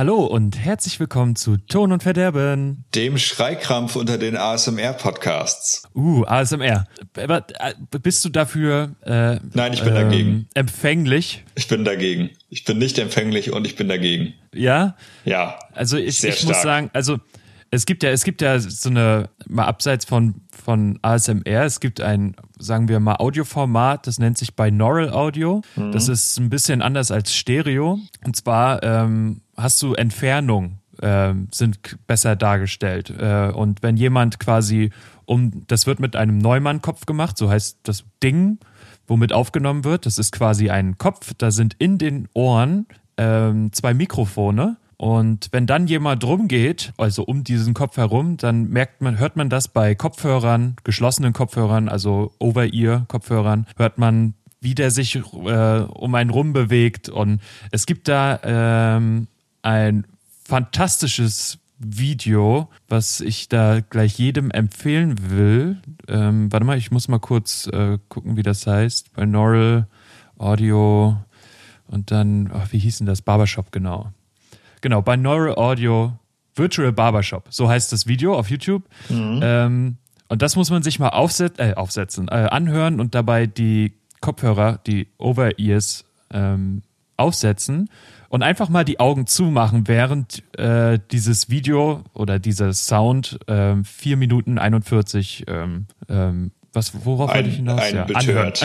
Hallo und herzlich willkommen zu Ton und Verderben. Dem Schreikrampf unter den ASMR-Podcasts. Uh, ASMR. Aber, äh, Bist du dafür äh, Nein, ich bin dagegen. empfänglich? Ich bin dagegen. Ich bin nicht empfänglich und ich bin dagegen. Ja? Ja. Also ich, ich muss sagen, also es gibt ja, es gibt ja so eine, mal abseits von, von ASMR, es gibt ein, sagen wir mal, Audioformat, das nennt sich Binaural Audio. Mhm. Das ist ein bisschen anders als Stereo. Und zwar ähm, hast du Entfernung ähm, sind besser dargestellt. Äh, und wenn jemand quasi um, das wird mit einem Neumann-Kopf gemacht, so heißt das Ding, womit aufgenommen wird. Das ist quasi ein Kopf, da sind in den Ohren ähm, zwei Mikrofone. Und wenn dann jemand rumgeht, also um diesen Kopf herum, dann merkt man, hört man das bei Kopfhörern, geschlossenen Kopfhörern, also Over-Ear-Kopfhörern, hört man, wie der sich äh, um einen rum bewegt. Und es gibt da ähm, ein fantastisches Video, was ich da gleich jedem empfehlen will. Ähm, warte mal, ich muss mal kurz äh, gucken, wie das heißt. Binaural Audio und dann, ach, wie hieß denn das? Barbershop, genau. Genau, Binaural Audio Virtual Barbershop. So heißt das Video auf YouTube. Ähm, und das muss man sich mal aufset äh, aufsetzen, äh, anhören und dabei die Kopfhörer, die Over-Ears ähm, aufsetzen und einfach mal die Augen zumachen, während äh, dieses Video oder dieser Sound ähm, 4 Minuten 41 ähm, ähm, was, worauf wollte ich Ein, hinaus? ein ja, betört.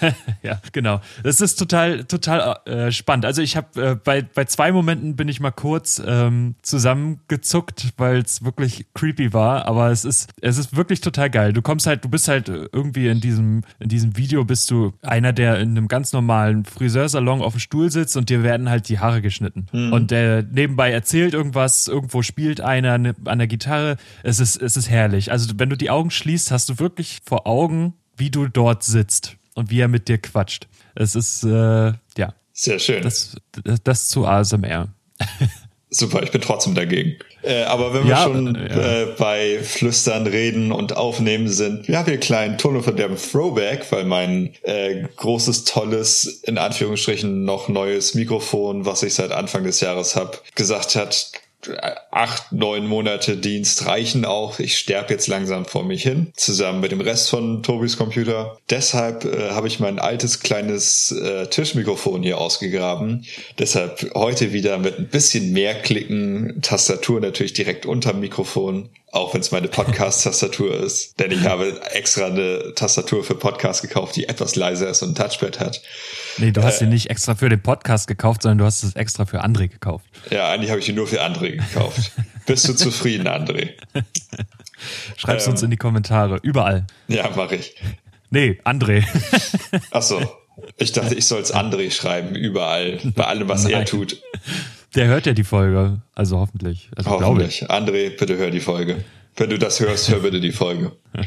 ja, genau. Das ist total, total äh, spannend. Also ich habe äh, bei, bei zwei Momenten bin ich mal kurz ähm, zusammengezuckt, weil es wirklich creepy war. Aber es ist, es ist wirklich total geil. Du kommst halt, du bist halt irgendwie in diesem, in diesem Video bist du einer, der in einem ganz normalen Friseursalon auf dem Stuhl sitzt und dir werden halt die Haare geschnitten. Und der nebenbei erzählt irgendwas, irgendwo spielt einer ne- an der Gitarre. Es ist, es ist herrlich. Also wenn du die Augen schließt, hast du wirklich vor Augen, wie du dort sitzt und wie er mit dir quatscht. Es ist, äh, ja, Sehr schön. das, das, das zu ASMR. Super, ich bin trotzdem dagegen. Äh, aber wenn wir Ja, schon äh, ja. äh, bei Flüstern, Reden und Aufnehmen sind, wir haben hier einen kleinen Ton von dem Throwback, weil mein äh, großes, tolles, in Anführungsstrichen noch neues Mikrofon, was ich seit Anfang des Jahres habe, gesagt hat, acht, neun Monate Dienst reichen auch. Ich sterbe jetzt langsam vor mich hin, zusammen mit dem Rest von Tobis Computer. Deshalb äh, habe ich mein altes kleines äh, Tischmikrofon hier ausgegraben. Deshalb heute wieder mit ein bisschen mehr Klicken, Tastatur natürlich direkt unterm Mikrofon, auch wenn es meine Podcast-Tastatur ist. Denn ich habe extra eine Tastatur für Podcast gekauft, die etwas leiser ist und ein Touchpad hat. Nee, du Äh. hast sie nicht extra für den Podcast gekauft, sondern du hast es extra für André gekauft. Ja, eigentlich habe ich die nur für André gekauft. Bist du zufrieden, André? Schreib's Ähm. uns in die Kommentare. Überall. Ja, mache ich. Nee, André. Ach so. Ich dachte, ich soll es André schreiben, überall, bei allem, was er Nein. tut. Der hört ja die Folge. Also hoffentlich. Also. Hoffentlich. André, bitte hör die Folge. Wenn du das hörst, hör bitte die Folge.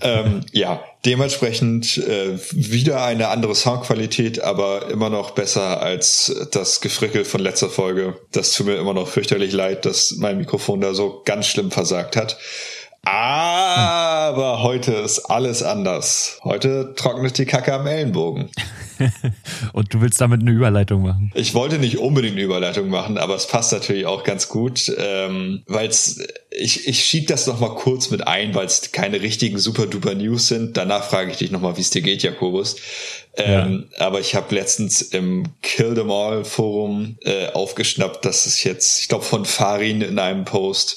ähm, ja, dementsprechend äh, wieder eine andere Soundqualität, aber immer noch besser als das Gefrickel von letzter Folge. Das tut mir immer noch fürchterlich leid, dass mein Mikrofon da so ganz schlimm versagt hat. Aber heute ist alles anders. Heute trocknet die Kacke am Ellenbogen. Und du willst damit eine Überleitung machen. Ich wollte nicht unbedingt eine Überleitung machen, aber es passt natürlich auch ganz gut, ähm, weil es ich ich schieb das noch mal kurz mit ein, weil es keine richtigen super duper News sind. Danach frage ich dich noch mal, wie es dir geht, Jakobus. Ähm, Aber ich habe letztens im Kill Them All Forum äh, aufgeschnappt, dass es jetzt, ich glaube von Farin in einem Post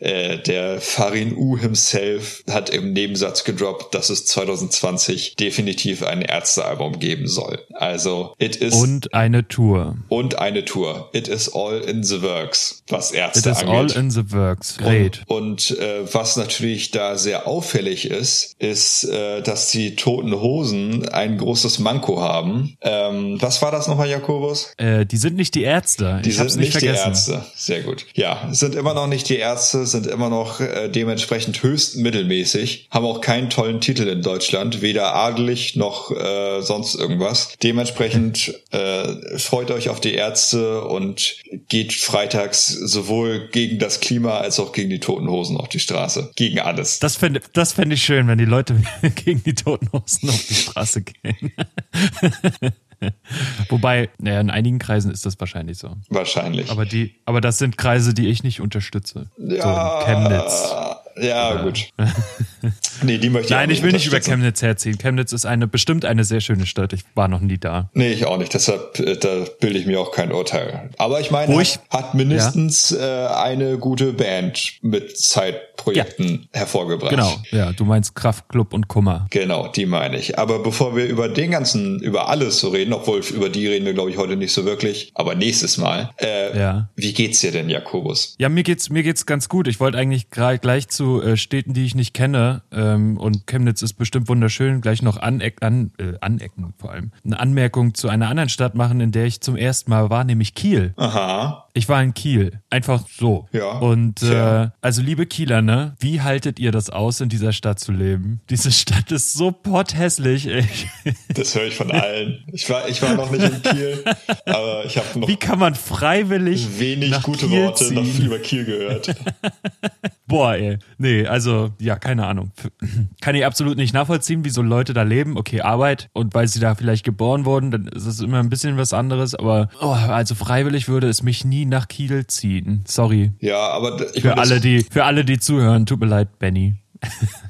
äh, der Farin U himself hat im Nebensatz gedroppt, dass es 2020 definitiv ein Ärztealbum geben soll. Also, it is Und eine Tour. und eine Tour. It is all in the works, was It Ärzte is all angeht. in the works. Great. Und, und äh, was natürlich da sehr auffällig ist, ist, äh, dass die Toten Hosen ein großes Manko haben. Ähm, was war das nochmal, Jakobus? Äh, die sind nicht die Ärzte. Die ich sind nicht, nicht die. Ärzte. Sehr gut. Ja, sind immer noch nicht die Ärzte, sind immer noch äh, dementsprechend höchst mittelmäßig, haben auch keinen tollen Titel in Deutschland, weder adelig noch äh, sonst irgendwas. Dementsprechend äh, freut euch auf die Ärzte und geht freitags sowohl gegen das Klima als auch gegen die Toten Hosen auf die Straße. Gegen alles. Das fände das fänd ich schön, wenn die Leute gegen die Toten Hosen auf die Straße gehen. Wobei, naja, in einigen Kreisen ist das wahrscheinlich so. Wahrscheinlich. Aber die, aber das sind Kreise, die ich nicht unterstütze. ja, So in Chemnitz. Ja, gut. nee, die möchte ich Nein, ich will nicht über. Chemnitz herziehen. Chemnitz ist eine bestimmt eine sehr schöne Stadt. Ich war noch nie da. Nee, ich auch nicht. Deshalb, äh, da bilde ich mir auch kein Urteil. Aber ich meine, ich- hat mindestens äh, eine gute Band mit Zeitprojekten hervorgebracht. Genau. Ja, du meinst Kraftclub und Kummer. Genau, die meine ich. Aber bevor wir über den ganzen, über alles so reden, obwohl über die reden wir, glaube ich, heute nicht so wirklich, aber nächstes Mal, äh, Ja. wie geht's dir denn, Jakobus? Ja, mir geht's mir geht's ganz gut. Ich wollte eigentlich gerade gleich zu äh, Städten, die ich nicht kenne, ähm, und Chemnitz ist bestimmt wunderschön, gleich noch aneck, an, äh, anecken vor allem. Eine Anmerkung zu einer anderen Stadt machen, in der ich zum ersten Mal war, nämlich Kiel. Aha. Ich war in Kiel, einfach so. Ja. Und äh, also liebe Kieler, ne, wie haltet ihr das aus, in dieser Stadt zu leben? Diese Stadt ist so potthässlich. ey. Das höre ich von allen. Ich war, ich war noch nicht in Kiel, aber ich habe noch Wie kann man freiwillig wenig gute Kiel Worte noch ziehen? über Kiel gehört. Boah, ey. Nee, also, ja, keine Ahnung. Kann ich absolut nicht nachvollziehen, wie so Leute da leben. Okay, Arbeit und weil sie da vielleicht geboren wurden, dann ist es immer ein bisschen was anderes. Aber, oh, also freiwillig würde es mich nie nach Kiel ziehen. Sorry. Ja, aber ich Für meine, alle, die, für alle, die zuhören, tut mir leid, Benny.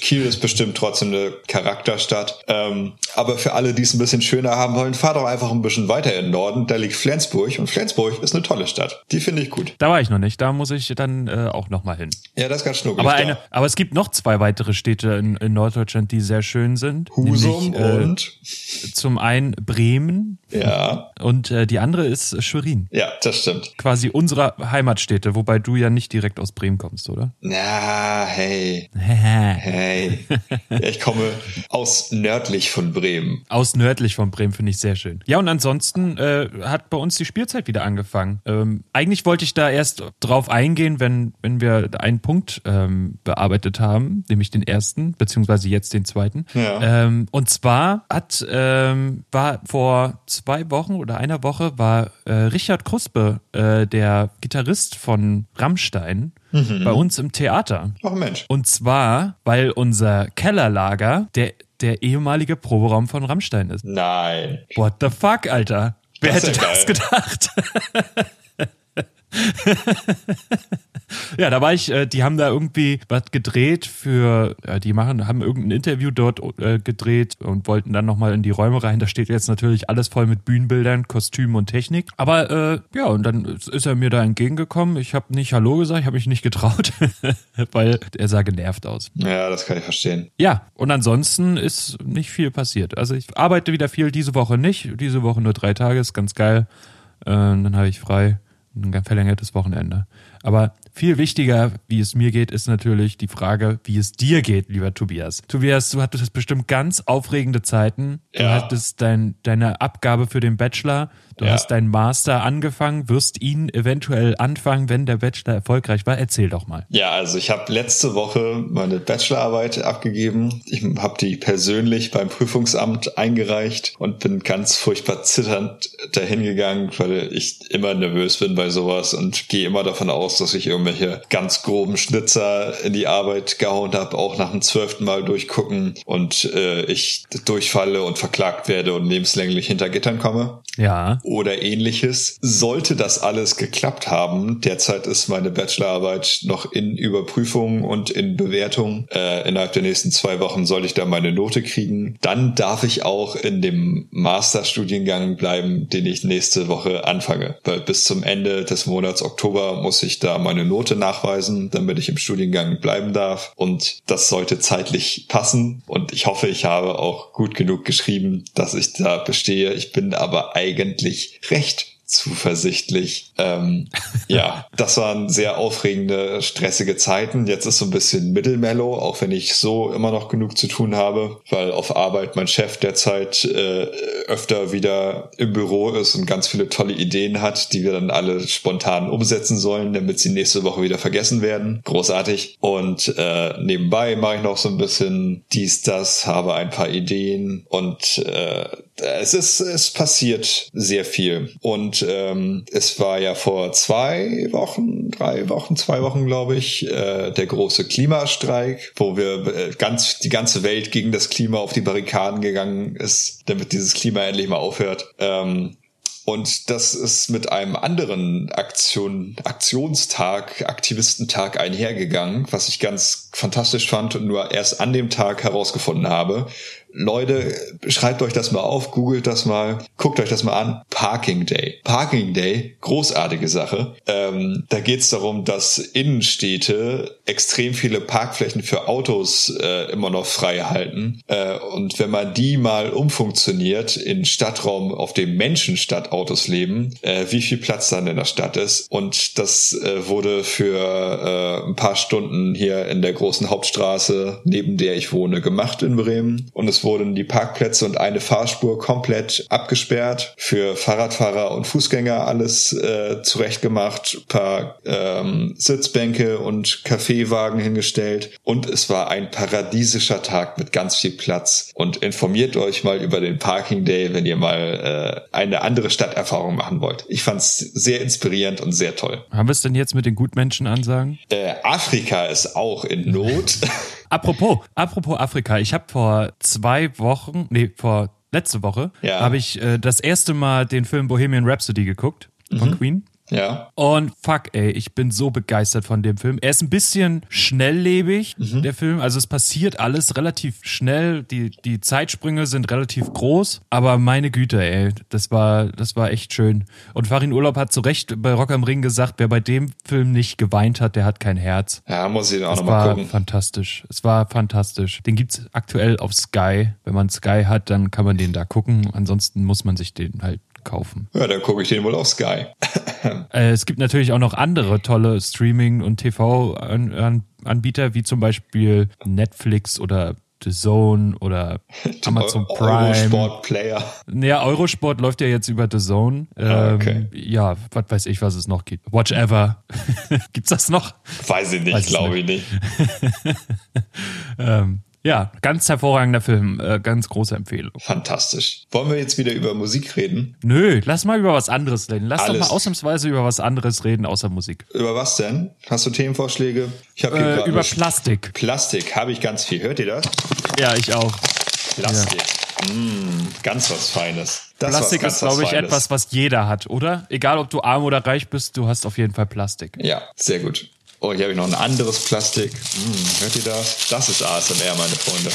Kiel ist bestimmt trotzdem eine Charakterstadt. Ähm, aber für alle, die es ein bisschen schöner haben wollen, fahr doch einfach ein bisschen weiter in den Norden. Da liegt Flensburg und Flensburg ist eine tolle Stadt. Die finde ich gut. Da war ich noch nicht. Da muss ich dann äh, auch nochmal hin. Ja, das ist ganz schnuckelig. Aber, eine, aber es gibt noch zwei weitere Städte in, in Norddeutschland, die sehr schön sind. Husum Nämlich, äh, und Zum einen Bremen ja, und äh, die andere ist Schwerin. ja, das stimmt. quasi unsere Heimatstädte, wobei du ja nicht direkt aus Bremen kommst, oder? Na, hey, hey. Ich komme aus nördlich von Bremen. aus nördlich von Bremen finde ich sehr schön. Ja, und ansonsten äh, hat bei uns die Spielzeit wieder angefangen. Ähm, eigentlich wollte ich da erst drauf eingehen, wenn, wenn wir einen Punkt ähm, bearbeitet haben, nämlich den ersten, beziehungsweise jetzt den zweiten. Ja. Ähm, und zwar hat, ähm, war vor zwei Wochen oder einer Woche war äh, Richard Kruspe, äh, der Gitarrist von Rammstein, bei uns im Theater. Ach Mensch. Und zwar, weil unser Kellerlager der, der ehemalige Proberaum von Rammstein ist. Nein. What the fuck, Alter? Wer Das hätte das geil. gedacht? ja, da war ich, äh, die haben da irgendwie was gedreht für, die machen, haben irgendein Interview dort äh, gedreht und wollten dann nochmal in die Räume rein. Da steht jetzt natürlich alles voll mit Bühnenbildern, Kostümen und Technik. Aber äh, ja, und dann ist er mir da entgegengekommen. Ich habe nicht Hallo gesagt, ich habe mich nicht getraut, weil er sah genervt aus. Ja, das kann ich verstehen. Ja, und ansonsten ist nicht viel passiert. Also ich arbeite wieder viel, diese Woche nicht. Diese Woche nur drei Tage, ist ganz geil. Äh, dann habe ich frei, ein verlängertes Wochenende. Aber viel wichtiger, wie es mir geht, ist natürlich die Frage, wie es dir geht, lieber Tobias. Tobias, du hattest bestimmt ganz aufregende Zeiten. Du Ja. hattest dein, deine Abgabe für den Bachelor. Du Ja. hast deinen Master angefangen, wirst ihn eventuell anfangen, wenn der Bachelor erfolgreich war. Erzähl doch mal. Ja, also ich habe letzte Woche meine Bachelorarbeit abgegeben. Ich habe die persönlich beim Prüfungsamt eingereicht und bin ganz furchtbar zitternd dahingegangen, weil ich immer nervös bin bei sowas und gehe immer davon aus, dass ich irgendwelche ganz groben Schnitzer in die Arbeit gehauen habe, auch nach dem zwölften Mal durchgucken und äh, ich durchfalle und verklagt werde und lebenslänglich hinter Gittern komme Ja. oder ähnliches. Sollte das alles geklappt haben, derzeit ist meine Bachelorarbeit noch in Überprüfung und in Bewertung. Äh, innerhalb der nächsten zwei Wochen soll ich da meine Note kriegen. Dann darf ich auch in dem Masterstudiengang bleiben, den ich nächste Woche anfange. Weil bis zum Ende des Monats Oktober muss ich da meine Note nachweisen, damit ich im Studiengang bleiben darf. Und das sollte zeitlich passen. Und ich hoffe, ich habe auch gut genug geschrieben, dass ich da bestehe. Ich bin aber eigentlich recht zuversichtlich. Ähm, ja, das waren sehr aufregende, stressige Zeiten. Jetzt ist so ein bisschen mittelmellow, auch wenn ich so immer noch genug zu tun habe, weil auf Arbeit mein Chef derzeit äh, öfter wieder im Büro ist und ganz viele tolle Ideen hat, die wir dann alle spontan umsetzen sollen, damit sie nächste Woche wieder vergessen werden. Großartig. Und äh, nebenbei mache ich noch so ein bisschen dies, das, habe ein paar Ideen und äh, es ist, es passiert sehr viel. Und Ähm, es war ja vor zwei Wochen, drei Wochen, zwei Wochen, glaube ich, äh, der große Klimastreik, wo wir äh, ganz die ganze Welt gegen das Klima auf die Barrikaden gegangen ist, damit dieses Klima endlich mal aufhört. Ähm, und das ist mit einem anderen Aktion, Aktionstag, Aktivistentag einhergegangen, was ich ganz fantastisch fand und nur erst an dem Tag herausgefunden habe. Leute, schreibt euch das mal auf, googelt das mal, guckt euch das mal an. Parking Day. Parking Day, großartige Sache. Ähm, da geht es darum, dass Innenstädte extrem viele Parkflächen für Autos äh, immer noch frei halten. Äh, und wenn man die mal umfunktioniert in Stadtraum, auf dem Menschen statt Autos leben, äh, wie viel Platz dann in der Stadt ist. Und das äh, wurde für äh, ein paar Stunden hier in der großen Hauptstraße, neben der ich wohne, gemacht in Bremen. Und es wurden die Parkplätze und eine Fahrspur komplett abgesperrt, für Fahrradfahrer und Fußgänger alles äh, zurechtgemacht, paar ähm, Sitzbänke und Kaffeewagen hingestellt und es war ein paradiesischer Tag mit ganz viel Platz. Und informiert euch mal über den Parking Day, wenn ihr mal äh, eine andere Stadterfahrung machen wollt. Ich fand es sehr inspirierend und sehr toll. Haben wir es denn jetzt mit den Gutmenschen ansagen? Äh, Afrika ist auch in Not. Apropos, apropos Afrika, ich habe vor zwei Wochen, nee, vor letzte Woche, ja. habe ich äh, das erste Mal den Film Bohemian Rhapsody geguckt von mhm. Queen. Ja. Und fuck, ey, ich bin so begeistert von dem Film. Er ist ein bisschen schnelllebig, mhm. der Film. Also es passiert alles relativ schnell. Die, die Zeitsprünge sind relativ groß. Aber meine Güte, ey, das war, das war echt schön. Und Farin Urlaub hat zu Recht bei Rock am Ring gesagt, wer bei dem Film nicht geweint hat, der hat kein Herz. Ja, muss ich auch nochmal gucken. fantastisch. Es war fantastisch. Den gibt's aktuell auf Sky. Wenn man Sky hat, dann kann man den da gucken. Ansonsten muss man sich den halt kaufen. Ja, dann gucke ich den wohl auf Sky. äh, es gibt natürlich auch noch andere tolle Streaming- und TV-Anbieter, wie zum Beispiel Netflix oder The Zone oder Amazon Prime. Eurosport Player. Ja, Eurosport läuft ja jetzt über The Zone. Ah, okay. Ähm, ja, was weiß ich, was es noch gibt. Watch Ever. Gibt's das noch? Weiß ich nicht, glaube ich nicht. ähm, ja, ganz hervorragender Film, äh, ganz große Empfehlung. Fantastisch. Wollen wir jetzt wieder über Musik reden? Nö, lass mal über was anderes reden. Lass Alles. doch mal ausnahmsweise über was anderes reden außer Musik. Über was denn? Hast du Themenvorschläge? Ich habe äh, über Plastik. Plastik habe ich ganz viel. Hört ihr das? Ja, ich auch. Plastik. Ja. Mm, ganz was Feines. Das Plastik ist, glaube ich, etwas, was jeder hat, oder? Egal, ob du arm oder reich bist, du hast auf jeden Fall Plastik. Ja, sehr gut. Oh, hier habe ich noch ein anderes Plastik. Hm, hört ihr das? Das ist ASMR, meine Freunde.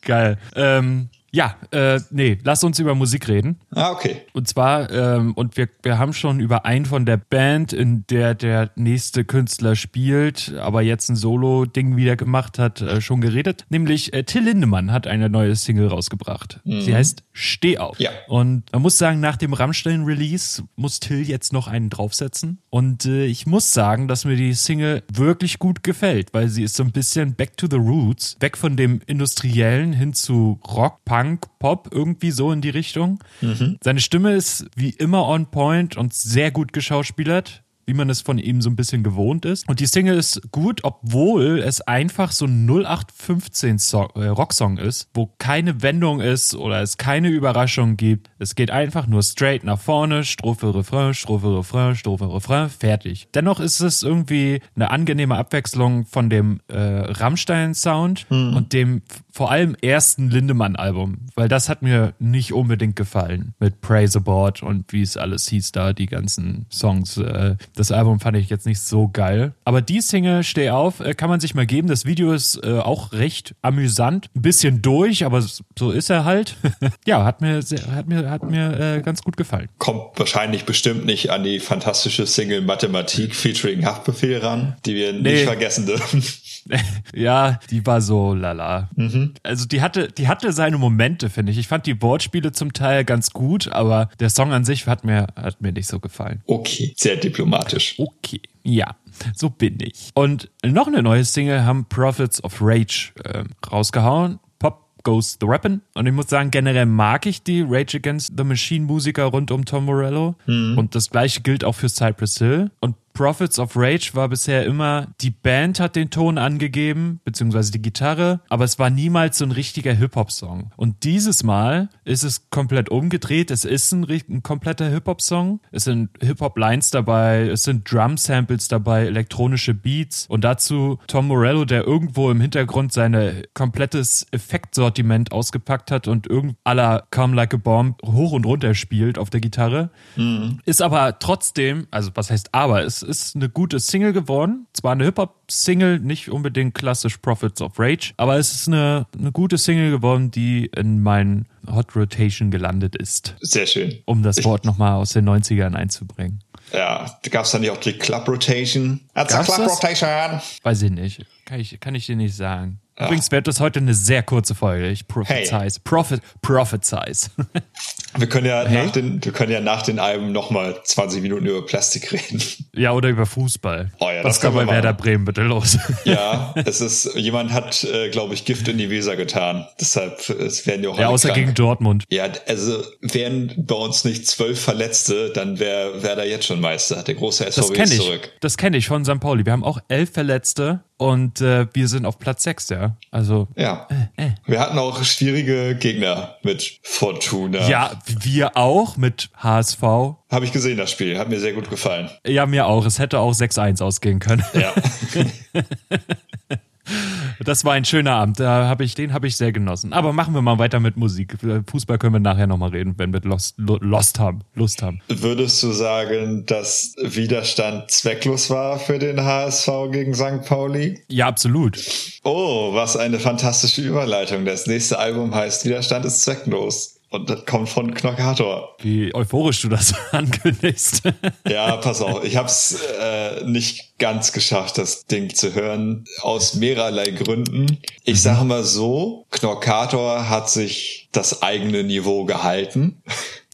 Geil. Ähm, ja, äh, nee, lass uns über Musik reden. Ah, okay. Und zwar, ähm, und wir, wir haben schon über einen von der Band, in der der nächste Künstler spielt, aber jetzt ein Solo-Ding wieder gemacht hat, äh, schon geredet. Nämlich äh, Till Lindemann hat eine neue Single rausgebracht. Mhm. Sie heißt Steh auf. Ja. Und man muss sagen, nach dem Rammstein-Release muss Till jetzt noch einen draufsetzen. Und äh, ich muss sagen, dass mir die Single wirklich gut gefällt, weil sie ist so ein bisschen back to the roots, weg von dem Industriellen hin zu Rock, Punk Punk, Pop, irgendwie so in die Richtung. Mhm. Seine Stimme ist wie immer on point und sehr gut geschauspielert wie man es von ihm so ein bisschen gewohnt ist. Und die Single ist gut, obwohl es einfach so ein 0815 Song, äh, Rocksong ist, wo keine Wendung ist oder es keine Überraschung gibt. Es geht einfach nur straight nach vorne, Strophe, Refrain, Strophe, Refrain, Strophe, Refrain, fertig. Dennoch ist es irgendwie eine angenehme Abwechslung von dem äh, Rammstein-Sound mhm. und dem vor allem ersten Lindemann-Album, weil das hat mir nicht unbedingt gefallen mit Praise Aboard und wie es alles hieß da, die ganzen Songs. Äh, das Album fand ich jetzt nicht so geil. Aber die Single, Steh auf, äh, kann man sich mal geben. Das Video ist äh, auch recht amüsant. Ein bisschen durch, aber so ist er halt. ja, hat mir, sehr, hat mir, hat mir äh, ganz gut gefallen. Kommt wahrscheinlich bestimmt nicht an die fantastische Single Mathematik featuring Haftbefehl ran, die wir nee. nicht vergessen dürfen. ja, die war so lala. Mhm. Also die hatte, die hatte seine Momente, finde ich. Ich fand die Wortspiele zum Teil ganz gut, aber der Song an sich hat mir, hat mir nicht so gefallen. Okay, sehr diplomatisch. Okay, ja. So bin ich. Und noch eine neue Single haben Prophets of Rage äh, rausgehauen. Goes the Weapon. Und ich muss sagen, generell mag ich die Rage Against the Machine Musiker rund um Tom Morello. Mhm. Und das gleiche gilt auch für Cypress Hill. Und Prophets of Rage war bisher immer, die Band hat den Ton angegeben, beziehungsweise die Gitarre, aber es war niemals so ein richtiger Hip-Hop-Song. Und dieses Mal ist es komplett umgedreht. Es ist ein, ein kompletter Hip-Hop-Song. Es sind Hip-Hop-Lines dabei, es sind Drum-Samples dabei, elektronische Beats und dazu Tom Morello, der irgendwo im Hintergrund sein komplettes Effektsortiment ausgepackt hat und irgend aller Come Like a Bomb hoch und runter spielt auf der Gitarre. Mhm. Ist aber trotzdem, also was heißt aber, es ist eine gute Single geworden. Zwar eine Hip-Hop-Single, nicht unbedingt klassisch Prophets of Rage, aber es ist eine, eine gute Single geworden, die in meinen Hot Rotation gelandet ist. Sehr schön. Um das Wort nochmal aus den 90ern einzubringen. Ja, gab es da nicht auch die Club Rotation? Club? Rotation. Weiß ich nicht. Kann ich, kann ich dir nicht sagen. Ja. Übrigens wird das heute eine sehr kurze Folge. Ich prophesize. Hey. Prophet, prophesize. Wir können ja hey? nach den, wir können ja nach den Alben nochmal 20 Minuten über Plastik reden. Ja, oder über Fußball. Oh ja, Was kann bei Werder Bremen bitte los? Ja, es ist, jemand hat, äh, glaube ich, Gift in die Weser getan. Deshalb, es werden ja auch Ja, außer krank. gegen Dortmund. Ja, also wären bei uns nicht zwölf Verletzte, dann wäre Werder jetzt schon Meister. Der große SVW ist zurück. Das kenne ich von St. Pauli. Wir haben auch elf Verletzte und äh, wir sind auf Platz sechs, ja. Also. Ja. Äh, äh. Wir hatten auch schwierige Gegner mit Fortuna. Ja, wir auch mit HSV. Habe ich gesehen, das Spiel. Hat mir sehr gut gefallen. Ja, mir auch. Es hätte auch 6-1 ausgehen können. Ja. Das war ein schöner Abend. Da habe ich, den habe ich sehr genossen. Aber machen wir mal weiter mit Musik. Fußball können wir nachher nochmal reden, wenn wir Lost, Lost haben, Lust haben. Würdest du sagen, dass Widerstand zwecklos war für den HSV gegen St. Pauli? Ja, absolut. Oh, was eine fantastische Überleitung. Das nächste Album heißt Widerstand ist zwecklos. Und das kommt von Knockator. Wie euphorisch du das ankündigst. ja, pass auf. Ich habe es äh, nicht ganz geschafft, das Ding zu hören. Aus mehrerlei Gründen. Ich mhm. sage mal so, Knockator hat sich das eigene Niveau gehalten.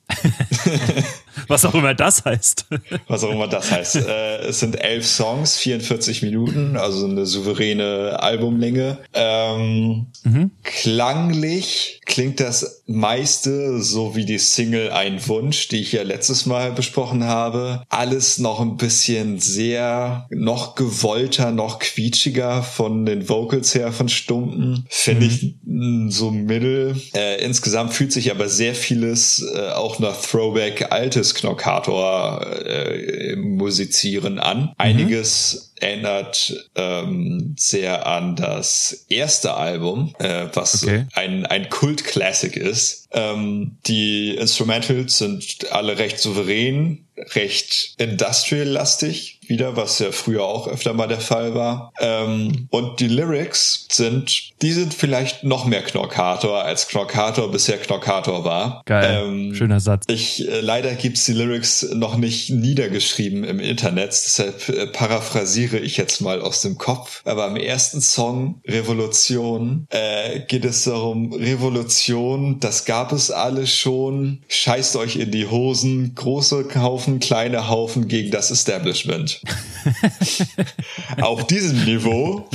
Was auch immer das heißt. Was auch immer das heißt. Äh, es sind elf Songs, 44 Minuten, also eine souveräne Albumlänge. Ähm, mhm. Klanglich klingt das meiste so wie die Single Ein Wunsch, die ich ja letztes Mal besprochen habe. Alles noch ein bisschen sehr, noch gewollter, noch quietschiger von den Vocals her von Stumpen. Finde mhm. ich mm, so mittel. Äh, insgesamt fühlt sich aber sehr vieles äh, auch nach Throwback altes Knockator äh, musizieren an. Mhm. Einiges erinnert ähm, sehr an das erste Album, äh, was okay. ein, ein Kult-Classic ist. Ähm, die Instrumentals sind alle recht souverän, recht industrial-lastig wieder, was ja früher auch öfter mal der Fall war. Ähm, und die Lyrics sind, die sind vielleicht noch mehr Knorkator, als Knorkator bisher Knorkator war. Geil. Ähm, Schöner Satz. Ich, äh, leider gibt's die Lyrics noch nicht niedergeschrieben im Internet, deshalb äh, paraphrasiere ich jetzt mal aus dem Kopf. Aber im ersten Song, Revolution, äh, geht es darum, Revolution, das gab es alles schon, scheißt euch in die Hosen, große Haufen, kleine Haufen gegen das Establishment. Auf diesem Niveau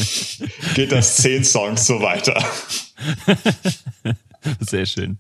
geht das zehn Songs so weiter. Sehr schön.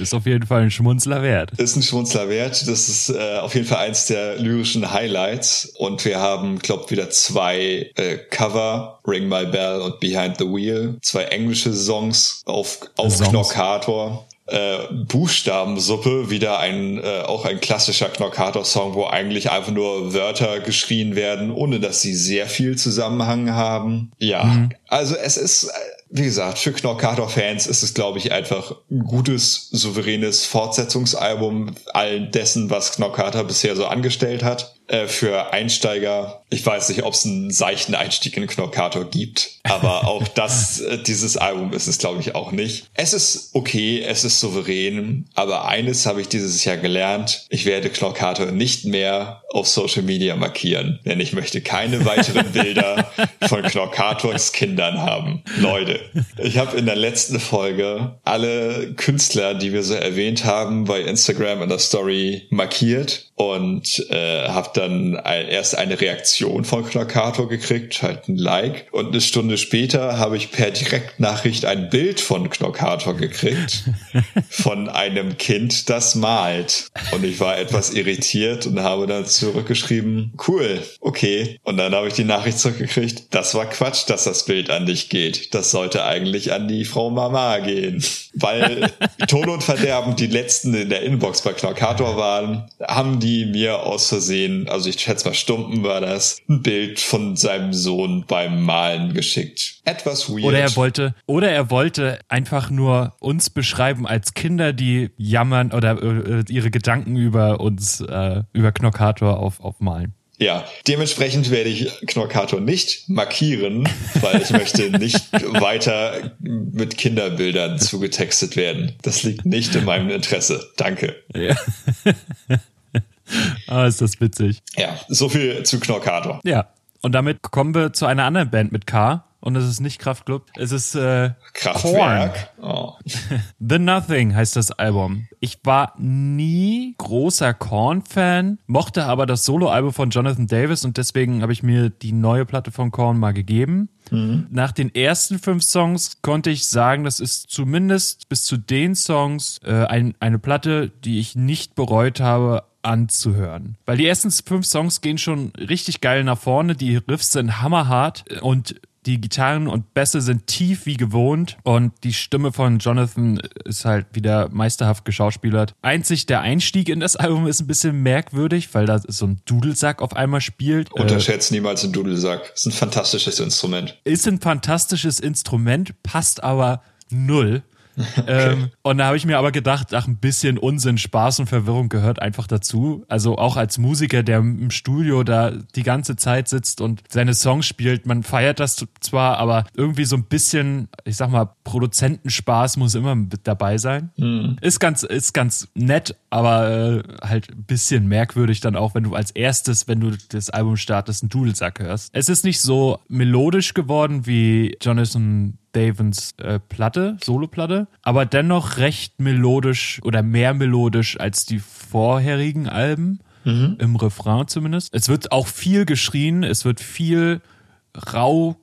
Ist auf jeden Fall ein Schmunzler wert. Ist ein Schmunzler wert. Das ist äh, auf jeden Fall eins der lyrischen Highlights. Und wir haben, glaube wieder zwei äh, Cover, Ring My Bell und Behind the Wheel. Zwei englische Songs auf, auf Knockator äh, Buchstabensuppe, wieder ein äh, auch ein klassischer Knockator-Song, wo eigentlich einfach nur Wörter geschrien werden, ohne dass sie sehr viel Zusammenhang haben. Ja, mhm. also es ist, äh, wie gesagt, für Knockator-Fans ist es, glaube ich, einfach ein gutes, souveränes Fortsetzungsalbum all dessen, was Knockator bisher so angestellt hat. Äh, für Einsteiger, ich weiß nicht, ob es einen seichten Einstieg in Knockator gibt, aber auch das, äh, dieses Album ist es, glaube ich, auch nicht. Es ist okay, es ist souverän, aber eines habe ich dieses Jahr gelernt. Ich werde Knockator nicht mehr auf Social Media markieren, denn ich möchte keine weiteren Bilder von Knockators Kindern haben. Leute, ich habe in der letzten Folge alle Künstler, die wir so erwähnt haben, bei Instagram in der Story markiert und äh, habe dann ein, erst eine Reaktion von Knockator gekriegt, halt ein Like. Und eine Stunde später habe ich per Direktnachricht ein Bild von Knockator gekriegt. von einem Kind, das malt. Und ich war etwas irritiert und habe dann zurückgeschrieben, cool, okay. Und dann habe ich die Nachricht zurückgekriegt, das war Quatsch, dass das Bild an dich geht. Das sollte eigentlich an die Frau Mama gehen. Weil Ton und Verderben die letzten in der Inbox bei Knockator waren, haben die mir aus Versehen, also ich schätze mal Stumpen war das, ein Bild von seinem Sohn beim Malen geschickt. Etwas weird. Oder er wollte, oder er wollte einfach nur uns beschreiben als Kinder, die jammern oder äh, ihre Gedanken über uns, äh, über Knockator auf, aufmalen. Ja, dementsprechend werde ich Knorkator nicht markieren, weil ich möchte nicht weiter mit Kinderbildern zugetextet werden. Das liegt nicht in meinem Interesse. Danke. Ja. ah, ist das witzig. Ja, so viel zu Knorkator. Ja. Und damit kommen wir zu einer anderen Band mit K. Und es ist nicht Kraftklub, es ist äh, Kraftwerk. Oh. The Nothing heißt das Album. Ich war nie großer Korn-Fan, mochte aber das Soloalbum von Jonathan Davis und deswegen habe ich mir die neue Platte von Korn mal gegeben. Mhm. Nach den ersten fünf Songs konnte ich sagen, das ist zumindest bis zu den Songs äh, ein, eine Platte, die ich nicht bereut habe, anzuhören. Weil die ersten fünf Songs gehen schon richtig geil nach vorne, die Riffs sind hammerhart und die Gitarren und Bässe sind tief wie gewohnt und die Stimme von Jonathan ist halt wieder meisterhaft geschauspielert. Einzig der Einstieg in das Album ist ein bisschen merkwürdig, weil da so ein Dudelsack auf einmal spielt. Unterschätzt äh, niemals einen Dudelsack. Ist ein fantastisches Instrument. Ist ein fantastisches Instrument, passt aber null Okay. Ähm, und da habe ich mir aber gedacht, ach, ein bisschen Unsinn, Spaß und Verwirrung gehört einfach dazu. Also auch als Musiker, der im Studio da die ganze Zeit sitzt und seine Songs spielt, man feiert das zwar, aber irgendwie so ein bisschen, ich sag mal, Produzentenspaß muss immer mit dabei sein. Mhm. Ist ganz, ist ganz nett, aber äh, halt ein bisschen merkwürdig dann auch, wenn du als erstes, wenn du das Album startest, einen Dudelsack hörst. Es ist nicht so melodisch geworden wie Jonathan Davens äh, Platte, Soloplatte, aber dennoch recht melodisch oder mehr melodisch als die vorherigen Alben. Mhm. Im Refrain zumindest. Es wird auch viel geschrien, es wird viel rau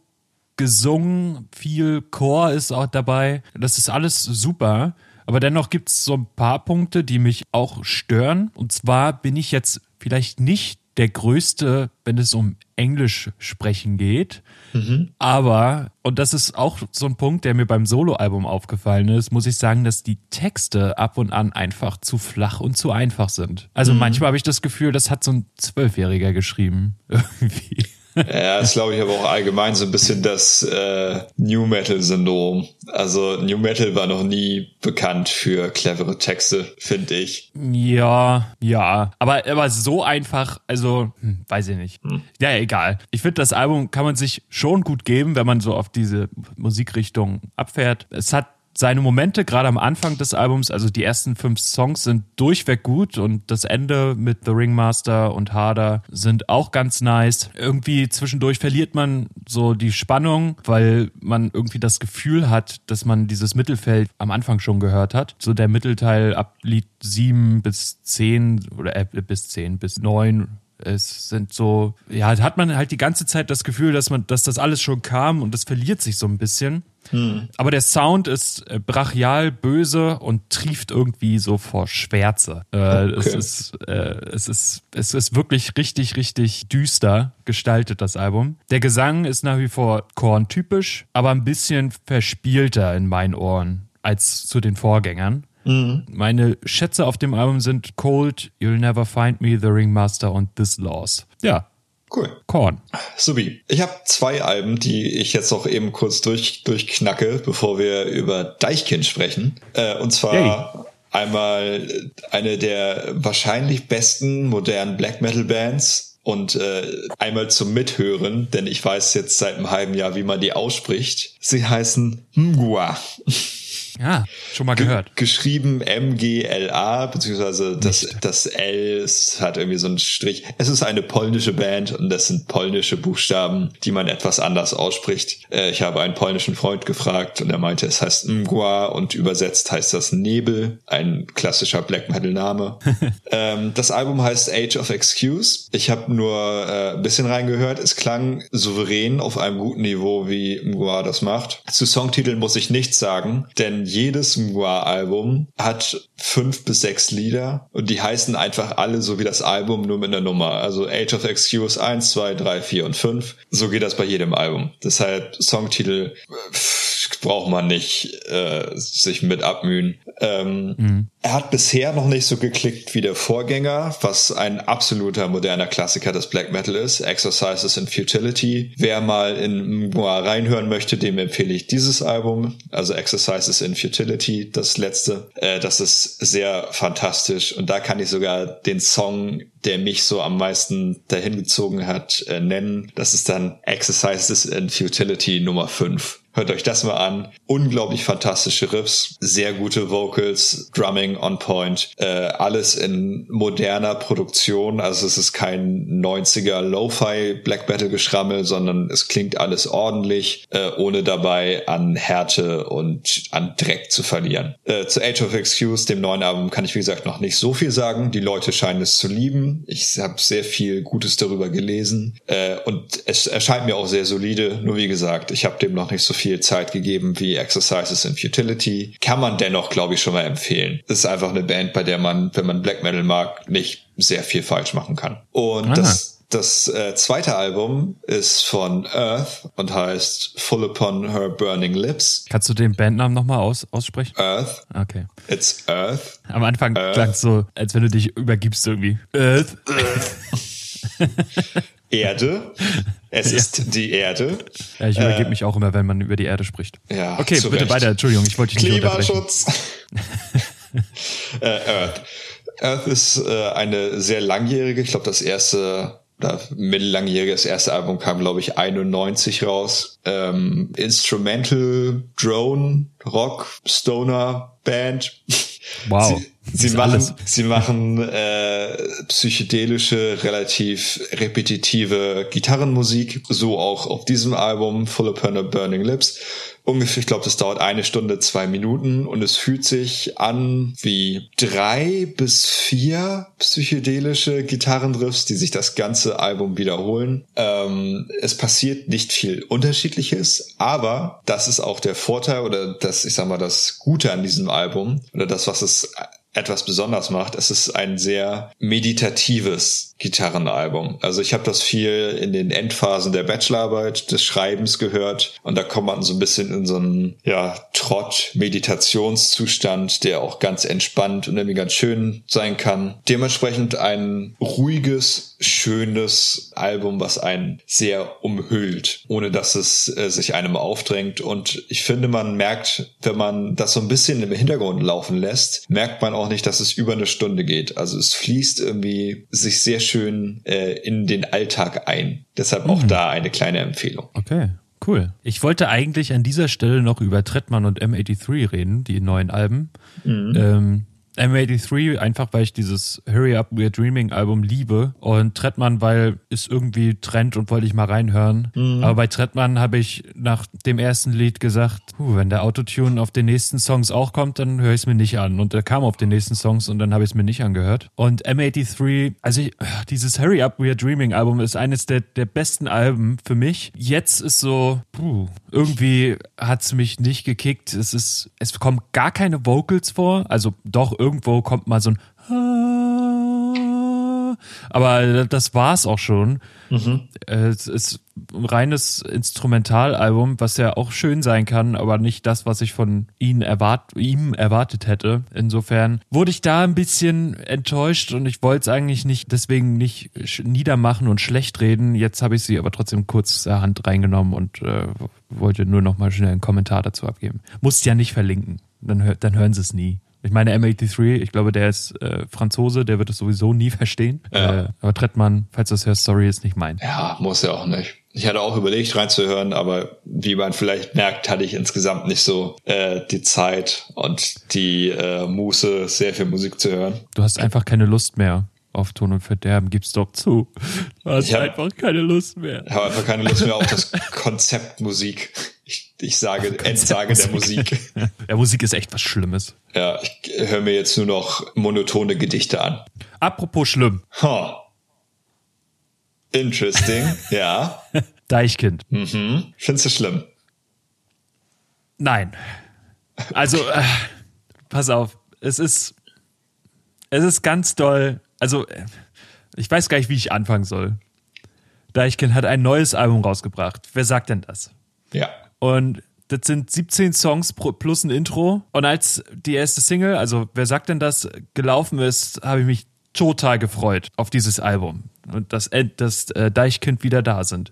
gesungen, viel Chor ist auch dabei. Das ist alles super. Aber dennoch gibt es so ein paar Punkte, die mich auch stören. Und zwar bin ich jetzt vielleicht nicht der größte, wenn es um Englisch sprechen geht. Mhm. Aber, und das ist auch so ein Punkt, der mir beim Soloalbum aufgefallen ist, muss ich sagen, dass die Texte ab und an einfach zu flach und zu einfach sind. Also mhm. manchmal habe ich das Gefühl, das hat so ein Zwölfjähriger geschrieben. Irgendwie. Ja, das glaube ich aber auch allgemein so ein bisschen das äh, New Metal-Syndrom. Also New Metal war noch nie bekannt für clevere Texte, finde ich. Ja, ja. Aber, aber so einfach, also, hm, weiß ich nicht. Hm. Ja, egal. Ich finde, das Album kann man sich schon gut geben, wenn man so auf diese Musikrichtung abfährt. Es hat seine Momente, gerade am Anfang des Albums, also die ersten fünf Songs sind durchweg gut und das Ende mit The Ringmaster und Harder sind auch ganz nice. Irgendwie zwischendurch verliert man so die Spannung, weil man irgendwie das Gefühl hat, dass man dieses Mittelfeld am Anfang schon gehört hat. So der Mittelteil ab Lied sieben bis zehn oder äh, bis zehn bis neun es sind so, ja, hat man halt die ganze Zeit das Gefühl, dass man, dass das alles schon kam und das verliert sich so ein bisschen. Hm. Aber der Sound ist äh, brachial böse und trieft irgendwie so vor Schwärze. Äh, okay. es, ist, äh, es, ist, es ist wirklich richtig, richtig düster gestaltet, das Album. Der Gesang ist nach wie vor Korn-typisch, aber ein bisschen verspielter in meinen Ohren als zu den Vorgängern. Mhm. Meine Schätze auf dem Album sind Cold, You'll Never Find Me, The Ringmaster und This Laws. Ja, Cool. Korn. Subi. Ich habe zwei Alben, die ich jetzt noch eben kurz durch, durchknacke, bevor wir über Deichkind sprechen. Äh, und zwar hey. einmal eine der wahrscheinlich besten modernen Black Metal Bands und äh, einmal zum Mithören, denn ich weiß jetzt seit einem halben Jahr, wie man die ausspricht. Sie heißen Mgwa. Ja, schon mal gehört. geschrieben M-G-L-A, beziehungsweise das, das L hat irgendwie so einen Strich. Es ist eine polnische Band und das sind polnische Buchstaben, die man etwas anders ausspricht. Äh, ich habe einen polnischen Freund gefragt und er meinte, es heißt Mgwa und übersetzt heißt das Nebel, ein klassischer Black Metal Name. ähm, das Album heißt Age of Excuse. Ich habe nur äh, ein bisschen reingehört. Es klang souverän auf einem guten Niveau, wie Mgwa das macht. Zu Songtiteln muss ich nichts sagen, denn jedes Mgwa-Album hat fünf bis sechs Lieder und die heißen einfach alle so wie das Album, nur mit einer Nummer. Also Age of Excuse 1, 2, 3, 4 und 5. So geht das bei jedem Album. Deshalb Songtitel pff, braucht man nicht äh, sich mit abmühen. Ähm, mhm. Er hat bisher noch nicht so geklickt wie der Vorgänger, was ein absoluter moderner Klassiker des Black Metal ist. Exercises in Futility. Wer mal in Moa reinhören möchte, dem empfehle ich dieses Album. Also Exercises in Futility, das letzte. Äh, das ist sehr fantastisch. Und da kann ich sogar den Song, der mich so am meisten dahin gezogen hat, äh, nennen. Das ist dann Exercises in Futility Nummer 5. Hört euch das mal an. Unglaublich fantastische Riffs, sehr gute Vocals, Drumming on point, äh, alles in moderner Produktion. Also es ist kein 90er Lo-Fi Black Metal Geschrammel, sondern es klingt alles ordentlich, äh, ohne dabei an Härte und an Dreck zu verlieren. Äh, zu Age of Excuse, dem neuen Album, kann ich wie gesagt noch nicht so viel sagen. Die Leute scheinen es zu lieben. Ich habe sehr viel Gutes darüber gelesen äh, und es erscheint mir auch sehr solide. Nur wie gesagt, ich habe dem noch nicht so viel viel Zeit gegeben wie Exercises in Futility. Kann man dennoch, glaube ich, schon mal empfehlen. Das ist einfach eine Band, bei der man, wenn man Black Metal mag, nicht sehr viel falsch machen kann. Und ah. das das äh, zweite Album ist von Earth und heißt Full Upon Her Burning Lips. Kannst du den Bandnamen nochmal aus, aussprechen? Earth. Okay. It's Earth. Am Anfang klang es so, als wenn du dich übergibst irgendwie. Earth. Erde. Es ja. ist die Erde. Ja, ich übergebe äh, mich auch immer, wenn man über die Erde spricht. Ja, okay, bitte Recht. weiter. Entschuldigung, ich wollte dich nicht Klimaschutz. äh, Earth. Earth ist äh, eine sehr langjährige, ich glaube, das erste oder mittellangjähriges erste Album kam, glaube ich, 91 raus. Ähm, Instrumental, Drone, Rock, Stoner, Band. Wow. Sie, sie machen, sie machen äh, psychedelische, relativ repetitive Gitarrenmusik, so auch auf diesem Album Full of Burning Lips ungefähr, ich glaube, das dauert eine Stunde, zwei Minuten und es fühlt sich an wie drei bis vier psychedelische Gitarrenriffs, die sich das ganze Album wiederholen. Ähm, es passiert nicht viel Unterschiedliches, aber das ist auch der Vorteil oder das, ich sag mal, das Gute an diesem Album oder das, was es etwas besonders macht. Es ist ein sehr meditatives Gitarrenalbum. Also ich habe das viel in den Endphasen der Bachelorarbeit des Schreibens gehört und da kommt man so ein bisschen in so einen ja, Trott-Meditationszustand, der auch ganz entspannt und irgendwie ganz schön sein kann. Dementsprechend ein ruhiges, schönes Album, was einen sehr umhüllt, ohne dass es äh, sich einem aufdrängt. Und ich finde, man merkt, wenn man das so ein bisschen im Hintergrund laufen lässt, merkt man auch nicht, dass es über eine Stunde geht. Also es fließt irgendwie sich sehr schön äh, in den Alltag ein. Deshalb auch mhm. da eine kleine Empfehlung. Okay. Cool. Ich wollte eigentlich an dieser Stelle noch über Trettmann und M83 reden, die neuen Alben. Mhm. Ähm, M83 einfach, weil ich dieses Hurry Up We're Dreaming Album liebe und Trettmann, weil es irgendwie Trend und wollte ich mal reinhören. Mhm. Aber bei Trettmann habe ich nach dem ersten Lied gesagt, puh, wenn der Autotune auf den nächsten Songs auch kommt, dann höre ich es mir nicht an. Und er kam auf den nächsten Songs und dann habe ich es mir nicht angehört. Und M83, also ich, dieses Hurry Up We're Dreaming Album ist eines der, der besten Alben für mich. Jetzt ist so, puh, irgendwie hat es mich nicht gekickt. Es ist, es kommen gar keine Vocals vor, also doch irgendwo kommt mal so ein aber das war's auch schon. Mhm. Es ist ein reines Instrumentalalbum, was ja auch schön sein kann, aber nicht das, was ich von ihm, erwart ihm erwartet hätte. Insofern wurde ich da ein bisschen enttäuscht und ich wollte es eigentlich nicht, deswegen nicht niedermachen und schlecht reden. Jetzt habe ich sie aber trotzdem kurz Hand reingenommen und äh, wollte nur noch mal schnell einen Kommentar dazu abgeben. Musst ja nicht verlinken, dann, dann hören sie es nie. Ich meine, M83, ich glaube, der ist äh, Franzose, der wird es sowieso nie verstehen. Ja. Äh, aber Trettmann, falls du das hörst, sorry, ist nicht mein. Ja, muss ja auch nicht. Ich hatte auch überlegt reinzuhören, aber wie man vielleicht merkt, hatte ich insgesamt nicht so äh, die Zeit und die äh, Muße, sehr viel Musik zu hören. Du hast einfach keine Lust mehr auf Ton und Verderben, gib's doch zu. Du hast Ich hab- einfach keine Lust mehr. Ich habe einfach keine Lust mehr auf das Konzept Musik. Ich, ich sage, Endsage der Musik. Ja, Musik ist echt was Schlimmes. Ja, ich höre mir jetzt nur noch monotone Gedichte an. Apropos schlimm, Huh. Interesting. ja. Deichkind. Mhm. Findest du schlimm? Nein. Also, äh, pass auf, es ist, es ist ganz doll. Also, äh, ich weiß gar nicht, wie ich anfangen soll. Deichkind hat ein neues Album rausgebracht. Wer sagt denn das? Ja. Und das sind 17 Songs plus ein Intro. Und als die erste Single, also wer sagt denn das, gelaufen ist, habe ich mich total gefreut auf dieses Album. Und dass, End- dass äh, Deichkind wieder da sind.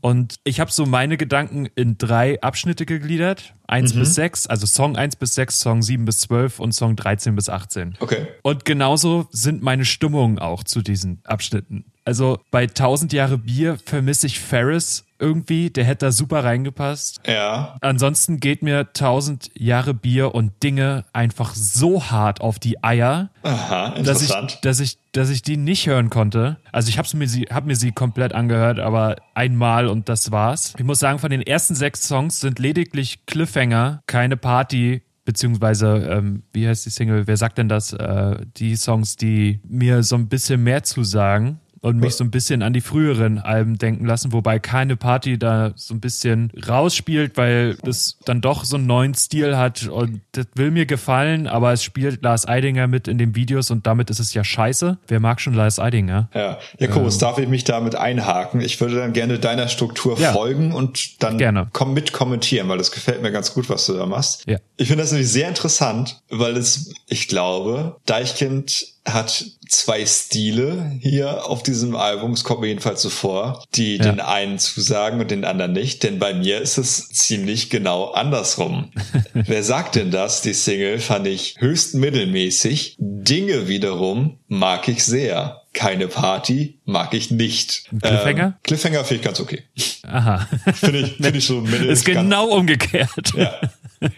Und ich habe so meine Gedanken in drei Abschnitte gegliedert. Eins bis sechs, also Song 1 bis 6, Song 7 bis 12 und Song 13 bis 18. Okay. Und genauso sind meine Stimmungen auch zu diesen Abschnitten. Also bei 1000 Jahre Bier vermisse ich Ferris irgendwie, der hätte da super reingepasst. Ja. Ansonsten geht mir 1000 Jahre Bier und Dinge einfach so hart auf die Eier, Aha, dass ich, dass ich, dass ich die nicht hören konnte. Also ich habe mir sie, hab mir sie komplett angehört, aber einmal und das war's. Ich muss sagen, von den ersten sechs Songs sind lediglich Cliffhanger, keine Party. Beziehungsweise, ähm, wie heißt die Single? Wer sagt denn das? Äh, die Songs, die mir so ein bisschen mehr zusagen und mich so ein bisschen an die früheren Alben denken lassen, wobei keine Party da so ein bisschen rausspielt, weil das dann doch so einen neuen Stil hat und das will mir gefallen, aber es spielt Lars Eidinger mit in den Videos und damit ist es ja scheiße. Wer mag schon Lars Eidinger? Ja, Jakobus, darf ich mich damit einhaken? Ich würde dann gerne deiner Struktur Ja. folgen und dann Gerne. komm mit kommentieren, weil das gefällt mir ganz gut, was du da machst. Ja. Ich finde das nämlich sehr interessant, weil es, ich glaube, Deichkind hat zwei Stile hier auf diesem Album. Es kommt mir jedenfalls so vor, die Ja. den einen zusagen und den anderen nicht. Denn bei mir ist es ziemlich genau andersrum. Wer sagt denn das? Die Single fand ich höchst mittelmäßig. Dinge wiederum mag ich sehr. Keine Party mag ich nicht. Cliffhanger? Ähm, Cliffhanger finde ich ganz okay. Aha. Finde ich, finde ich so mittel. ist genau umgekehrt. ja.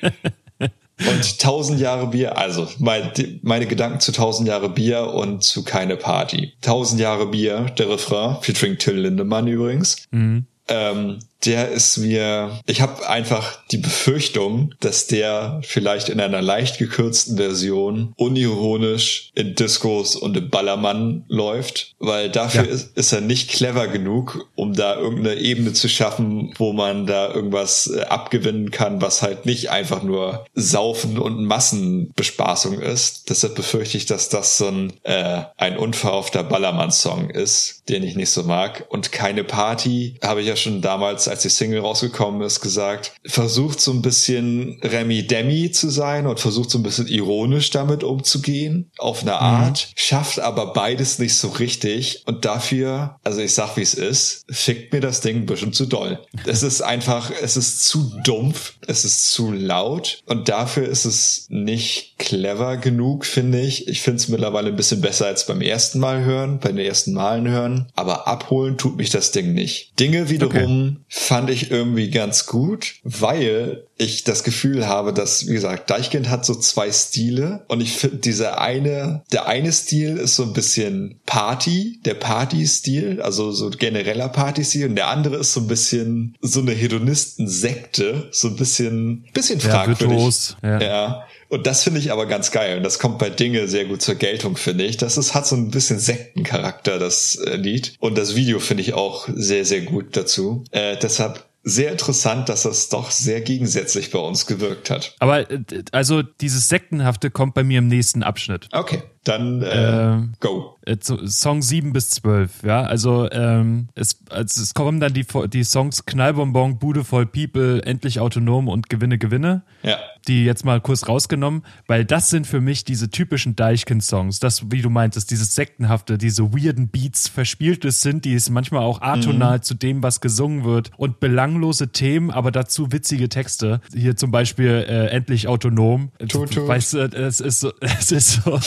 Und 1000 Jahre Bier, also mein, meine Gedanken zu 1000 Jahre Bier und zu keine Party. 1000 Jahre Bier, der Refrain, featuring Till Lindemann übrigens. Ähm, der ist mir, ich habe einfach die Befürchtung, dass der vielleicht in einer leicht gekürzten Version unironisch in Discos und im Ballermann läuft, weil dafür Ja. ist, ist er nicht clever genug, um da irgendeine Ebene zu schaffen, wo man da irgendwas äh, abgewinnen kann, was halt nicht einfach nur Saufen und Massenbespaßung ist. Deshalb befürchte ich, dass das so ein, äh, ein unverhoffter Ballermann-Song ist, den ich nicht so mag. Und keine Party, habe ich ja schon damals, als die Single rausgekommen ist, gesagt, versucht so ein bisschen Remy Demi zu sein und versucht so ein bisschen ironisch damit umzugehen, auf eine Art, schafft aber beides nicht so richtig und dafür, also ich sag wie es ist, fickt mir das Ding ein bisschen zu doll. Es ist einfach, es ist zu dumpf, es ist zu laut und dafür ist es nicht clever genug, finde ich. Ich finde es mittlerweile ein bisschen besser als beim ersten Mal hören, bei den ersten Malen hören, aber abholen tut mich das Ding nicht. Dinge wiederum fand ich irgendwie ganz gut, weil ich das Gefühl habe, dass, wie gesagt, Deichkind hat so zwei Stile und ich finde dieser eine, der eine Stil ist so ein bisschen Party, der Party-Stil, also so genereller Party-Stil und der andere ist so ein bisschen so eine Hedonisten-Sekte, so ein bisschen, bisschen Ja, fragwürdig. virtuos, ja. ja. Und das finde ich aber ganz geil. Und das kommt bei Dinge sehr gut zur Geltung, finde ich. Das ist, hat so ein bisschen Sektencharakter, das äh, Lied. Und das Video finde ich auch sehr, sehr gut dazu. Äh, deshalb sehr interessant, dass das doch sehr gegensätzlich bei uns gewirkt hat. Aber äh, also dieses Sektenhafte kommt bei mir im nächsten Abschnitt. Okay, dann äh, Ähm, go. Äh, so- Song 7 bis 12, ja. Also, ähm, es, also es kommen dann die, die Songs Knallbonbon, Bude voll People, Endlich autonom und Gewinne, Gewinne. Ja. Die jetzt mal kurz rausgenommen, weil das sind für mich diese typischen Deichkind-Songs. Das, wie du meintest, dieses Sektenhafte, diese weirden Beats, verspieltes sind, die ist manchmal auch atonal zu dem, was gesungen wird und belanglose Themen, aber dazu witzige Texte. Hier zum Beispiel äh, Endlich autonom. Tut, tut. Weißt du, es ist so, es ist so,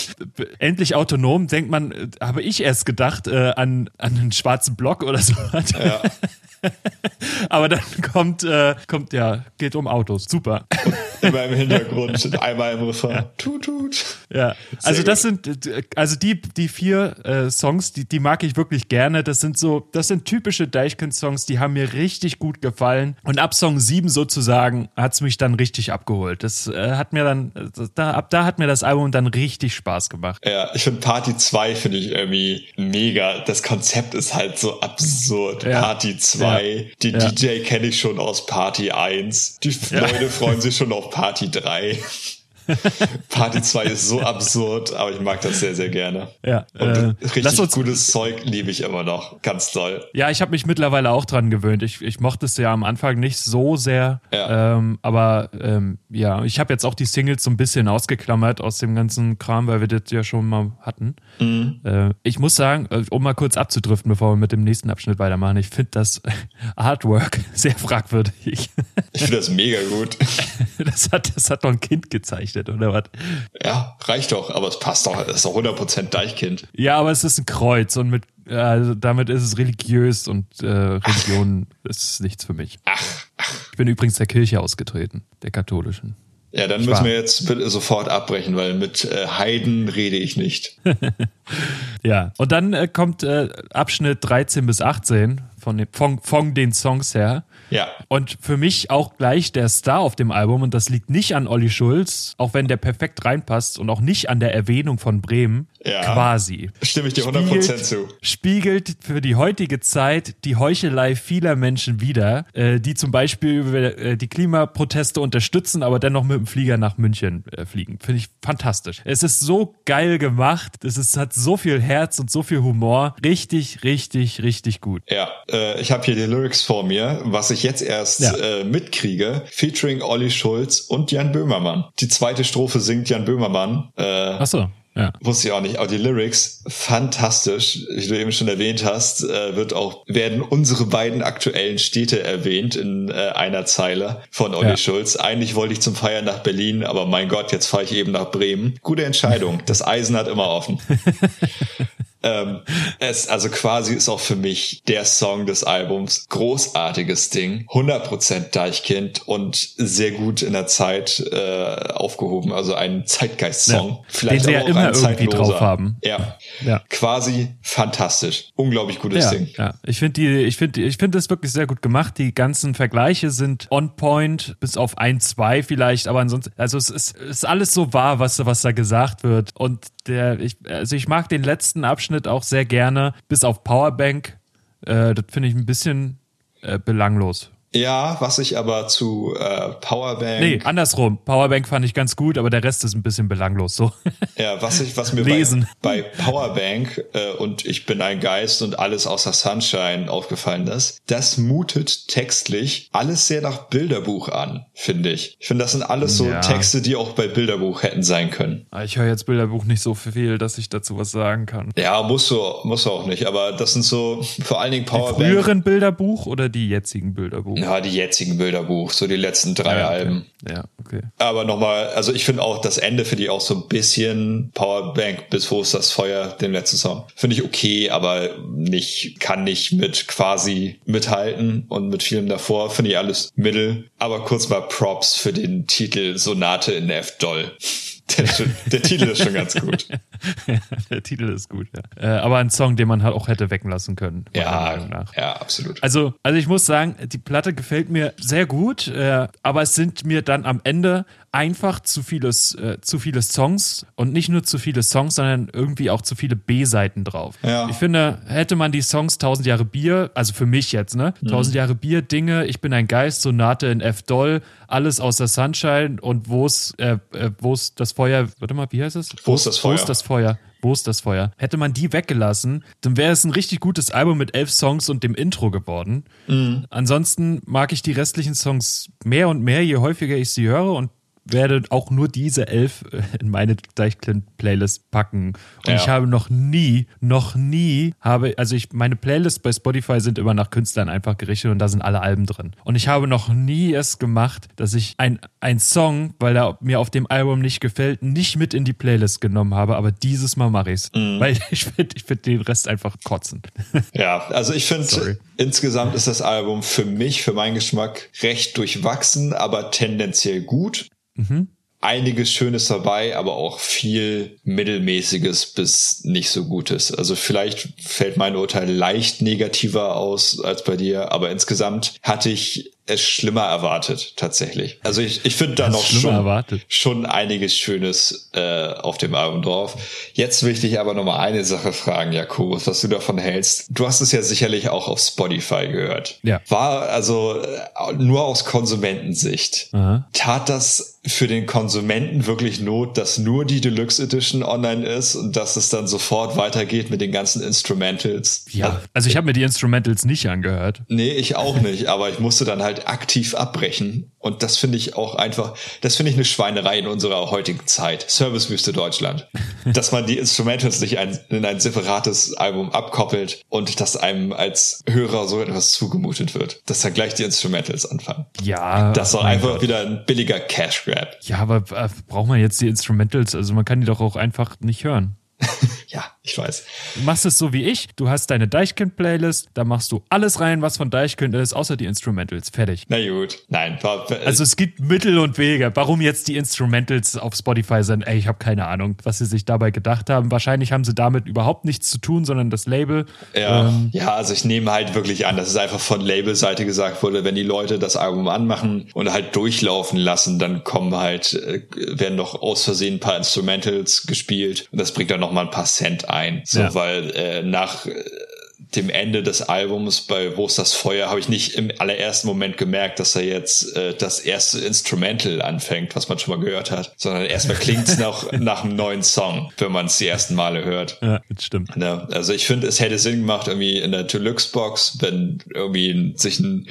endlich autonom, denkt man, äh, habe ich erst gedacht, äh, an, an einen schwarzen Block oder so. Ja. Aber dann kommt, äh, kommt, ja, geht um Autos. Super. Immer im Hintergrund, einmal im Refrain. Tut, tut. Ja, also das sind, also die, die vier äh, Songs, die, die mag ich wirklich gerne. Das sind so, das sind typische Deichkind-Songs, die haben mir richtig gut gefallen. Und ab Song 7 sozusagen hat's mich dann richtig abgeholt. Das äh, hat mir dann, da, ab da hat mir das Album dann richtig Spaß gemacht. Ja, ich finde Party 2 finde ich irgendwie mega. Das Konzept ist halt so absurd. Ja. Party 2, ja. Die ja. DJ kenne ich schon aus Party 1. Die Leute freuen sich schon auf Party 3. Party 2 ist so absurd, aber ich mag das sehr, sehr gerne. Ja. Und äh, richtig gutes Zeug liebe ich immer noch. Ganz toll. Ja, ich habe mich mittlerweile auch dran gewöhnt. Ich, ich mochte es ja am Anfang nicht so sehr. Ja. Ähm, aber ähm, ja, ich habe jetzt auch die Singles so ein bisschen ausgeklammert aus dem ganzen Kram, weil wir das ja schon mal hatten. Mhm. Äh, ich muss sagen, äh, um mal kurz abzudriften, bevor wir mit dem nächsten Abschnitt weitermachen, ich finde das Artwork sehr fragwürdig. Ich finde das mega gut. Das hat, das hat doch ein Kind gezeichnet gezeichnet oder was? Ja, reicht doch, aber es passt doch, es ist doch 100% Deichkind. Ja, aber es ist ein Kreuz und mit also damit ist es religiös und äh, Religion ach. ist nichts für mich. Ach, ach. Ich bin übrigens der Kirche ausgetreten, der katholischen. Ja, dann ich müssen war. wir jetzt bitte sofort abbrechen, weil mit äh, Heiden rede ich nicht. ja, und dann äh, kommt äh, Abschnitt 13 bis 18 von, den, von, von den Songs her. Ja. Und für mich auch gleich der Star auf dem Album, und das liegt nicht an Olli Schulz, auch wenn der perfekt reinpasst und auch nicht an der Erwähnung von Bremen, ja. quasi. Stimme ich dir 100% spiegelt, zu. Spiegelt für die heutige Zeit die Heuchelei vieler Menschen wider, äh, die zum Beispiel äh, die Klimaproteste unterstützen, aber dennoch mit dem Flieger nach München äh, fliegen. Finde ich fantastisch. Es ist so geil gemacht, es ist, hat so viel Herz und so viel Humor. Richtig, richtig, richtig gut. Ja, ich habe hier die Lyrics vor mir, was ich jetzt erst ja. äh, mitkriege, featuring Olli Schulz und Jan Böhmermann. Die zweite Strophe singt Jan Böhmermann. Äh, Ach so. Ja. Wusste ich auch nicht. Aber die Lyrics, fantastisch. Wie du eben schon erwähnt hast, äh, wird auch, werden unsere beiden aktuellen Städte erwähnt in äh, einer Zeile von Olli ja. Schulz. Eigentlich wollte ich zum Feiern nach Berlin, aber mein Gott, jetzt fahre ich eben nach Bremen. Gute Entscheidung. Das Eisen hat immer offen. Ähm, es, also quasi ist auch für mich der Song des Albums. Großartiges Ding. 100% Deichkind und sehr gut in der Zeit äh, aufgehoben. Also ein Zeitgeist-Song. Ja, Vielleicht den wir auch immer irgendwie drauf haben. Ja. ja. Quasi fantastisch. Unglaublich gutes ja, Ding. Ja. Ich finde die, ich finde, ich finde das wirklich sehr gut gemacht. Die ganzen Vergleiche sind on point, bis auf ein, zwei vielleicht, aber ansonsten, also es ist, ist alles so wahr, was, was da gesagt wird. Und der, ich, also ich mag den letzten Abschnitt auch sehr gerne, bis auf Powerbank. Äh, das finde ich ein bisschen äh, belanglos. Ja, was ich aber zu äh, Powerbank. Nee, andersrum. Powerbank fand ich ganz gut, aber der Rest ist ein bisschen belanglos so. Ja, was ich, was mir Lesen. Bei, bei Powerbank äh, und ich bin ein Geist und alles außer Sunshine aufgefallen ist, das mutet textlich alles sehr nach Bilderbuch an, finde ich. Ich finde, das sind alles so ja. Texte, die auch bei Bilderbuch hätten sein können. Ah, ich höre jetzt Bilderbuch nicht so viel, dass ich dazu was sagen kann. Ja, musst du, musst du auch nicht, aber das sind so vor allen Dingen Powerbank. Die früheren Bilderbuch oder die jetzigen Bilderbuch? Ja, die jetzigen Bilderbuch, so die letzten drei ja, okay. Alben. Ja, okay. Aber nochmal, also ich finde auch das Ende finde ich auch so ein bisschen Powerbank bis wo ist das Feuer, den letzten Song. Finde ich okay, aber nicht, kann nicht mit quasi mithalten und mit vielem davor finde ich alles mittel. Aber kurz mal Props für den Titel Sonate in F-Doll. Der, der, Titel ist schon ganz gut. der Titel ist gut, ja. Äh, aber ein Song, den man halt auch hätte wecken lassen können. Ja, ja, absolut. Also, also ich muss sagen, die Platte gefällt mir sehr gut, äh, aber es sind mir dann am Ende einfach zu vieles, äh, zu viele Songs und nicht nur zu viele Songs, sondern irgendwie auch zu viele B-Seiten drauf. Ja. Ich finde, hätte man die Songs 1000 Jahre Bier, also für mich jetzt, ne? Mhm. 1000 Jahre Bier, Dinge, Ich bin ein Geist, Sonate in F-Doll, alles außer Sunshine und wo's, äh, äh, wo's das Feuer, warte mal, wie heißt es? Wo ist das Feuer? Wo ist das Feuer? Wo ist das Feuer? Hätte man die weggelassen, dann wäre es ein richtig gutes Album mit elf Songs und dem Intro geworden. Mhm. Ansonsten mag ich die restlichen Songs mehr und mehr, je häufiger ich sie höre und werde auch nur diese elf äh, in meine Deichkind-Playlist packen. Und Ja. ich habe noch nie, noch nie habe, also ich, meine Playlists bei Spotify sind immer nach Künstlern einfach gerichtet und da sind alle Alben drin. Und ich habe noch nie es gemacht, dass ich ein, ein Song, weil er mir auf dem Album nicht gefällt, nicht mit in die Playlist genommen habe, aber dieses Mal mache ich's. Mhm. Weil ich finde ich find den Rest einfach kotzen. Ja, also ich finde, insgesamt ist das Album für mich, für meinen Geschmack, recht durchwachsen, aber tendenziell gut. Einiges Schönes dabei, aber auch viel Mittelmäßiges bis nicht so Gutes. Also vielleicht fällt mein Urteil leicht negativer aus als bei dir, aber insgesamt hatte ich es schlimmer erwartet, tatsächlich. Also ich, ich finde da noch schon, erwartet? schon einiges Schönes äh, auf dem Album drauf. Jetzt will ich dich aber noch mal eine Sache fragen, Jakobus, was du davon hältst. Du hast es ja sicherlich auch auf Spotify gehört. Ja. War also äh, nur aus Konsumentensicht. Aha. Tat das für den Konsumenten wirklich Not, dass nur die Deluxe Edition online ist und dass es dann sofort weitergeht mit den ganzen Instrumentals? Ja, also ich habe mir die Instrumentals nicht angehört. Nee, ich auch nicht, aber ich musste dann halt aktiv abbrechen. Und das finde ich auch einfach, das finde ich eine Schweinerei in unserer heutigen Zeit. Servicewüste Deutschland. Dass man die Instrumentals nicht ein, in ein separates Album abkoppelt und dass einem als Hörer so etwas zugemutet wird. Dass dann gleich die Instrumentals anfangen. Ja. Das ist doch einfach Gott. wieder ein billiger Cash Grab. Ja, aber äh, braucht man jetzt die Instrumentals? Also man kann die doch auch einfach nicht hören. Ja, ich weiß. Du machst es so wie ich. Du hast deine Deichkind-Playlist, da machst du alles rein, was von Deichkind ist, außer die Instrumentals. Fertig. Na gut. Nein, Also es gibt Mittel und Wege. Warum jetzt die Instrumentals auf Spotify sind, ey, ich habe keine Ahnung, was sie sich dabei gedacht haben. Wahrscheinlich haben sie damit überhaupt nichts zu tun, sondern das Label. Ja, Ähm, ja, also ich nehme halt wirklich an, dass es einfach von Labelseite gesagt wurde, wenn die Leute das Album anmachen und halt durchlaufen lassen, dann kommen halt, äh, werden noch aus Versehen ein paar Instrumentals gespielt und das bringt dann noch mal ein paar Cent ein. So, Ja. weil äh, nach äh, dem Ende des Albums bei Wo ist das Feuer habe ich nicht im allerersten Moment gemerkt, dass er jetzt äh, das erste Instrumental anfängt, was man schon mal gehört hat, sondern erstmal klingt's nach, nach einem neuen Song, wenn man es die ersten Male hört. ja, das stimmt. Ja, also ich finde, es hätte Sinn gemacht, irgendwie in der Deluxe-Box, wenn irgendwie sich ein,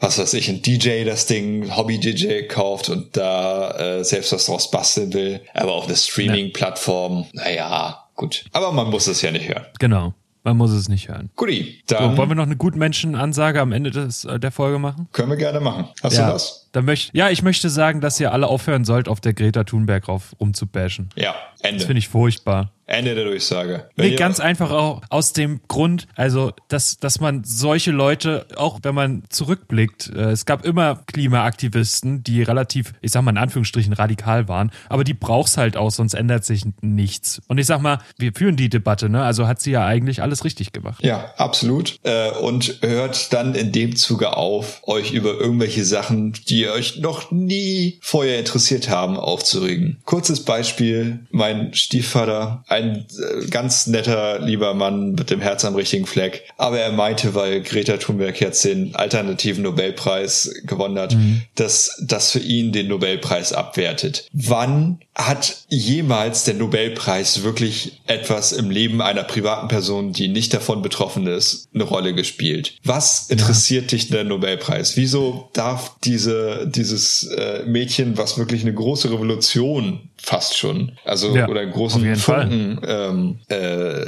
was weiß ich, ein DJ das Ding, Hobby-DJ kauft und da äh, selbst was draus basteln will. Aber auf eine Streaming-Plattform, naja, gut. Aber man muss es ja nicht hören. Genau. Man muss es nicht hören. Guti, So, dann wollen wir noch eine Gutmenschen-Ansage am Ende des, äh, der Folge machen? können wir gerne machen. Hast ja, du was? Dann möcht, ja, ich möchte sagen, dass ihr alle aufhören sollt, auf der Greta Thunberg rauf rumzubashen. Ja, Das Ende. finde ich furchtbar. Ende der Durchsage. Wenn Nee, ganz einfach auch aus dem Grund, also dass, dass man solche Leute, auch wenn man zurückblickt, äh, es gab immer Klimaaktivisten, die relativ, ich sag mal in Anführungsstrichen, radikal waren, aber die brauchst halt auch, sonst ändert sich nichts. Und ich sag mal, wir führen die Debatte, ne? Also hat sie ja eigentlich alles richtig gemacht. Ja, absolut. Äh, und hört dann in dem Zuge auf, euch über irgendwelche Sachen, die euch noch nie vorher interessiert haben, aufzuregen. Kurzes Beispiel, mein Stiefvater, ein äh, ganz netter, lieber Mann mit dem Herz am richtigen Fleck. Aber er meinte, weil Greta Thunberg jetzt den alternativen Nobelpreis gewonnen hat, dass das für ihn den Nobelpreis abwertet. Wann hat jemals der Nobelpreis wirklich etwas im Leben einer privaten Person, die nicht davon betroffen ist, eine Rolle gespielt? Was interessiert dich der Nobelpreis? Wieso darf diese, dieses äh, Mädchen, was wirklich eine große Revolution fast schon, also Ja, oder einen großen. Funken ähm, äh,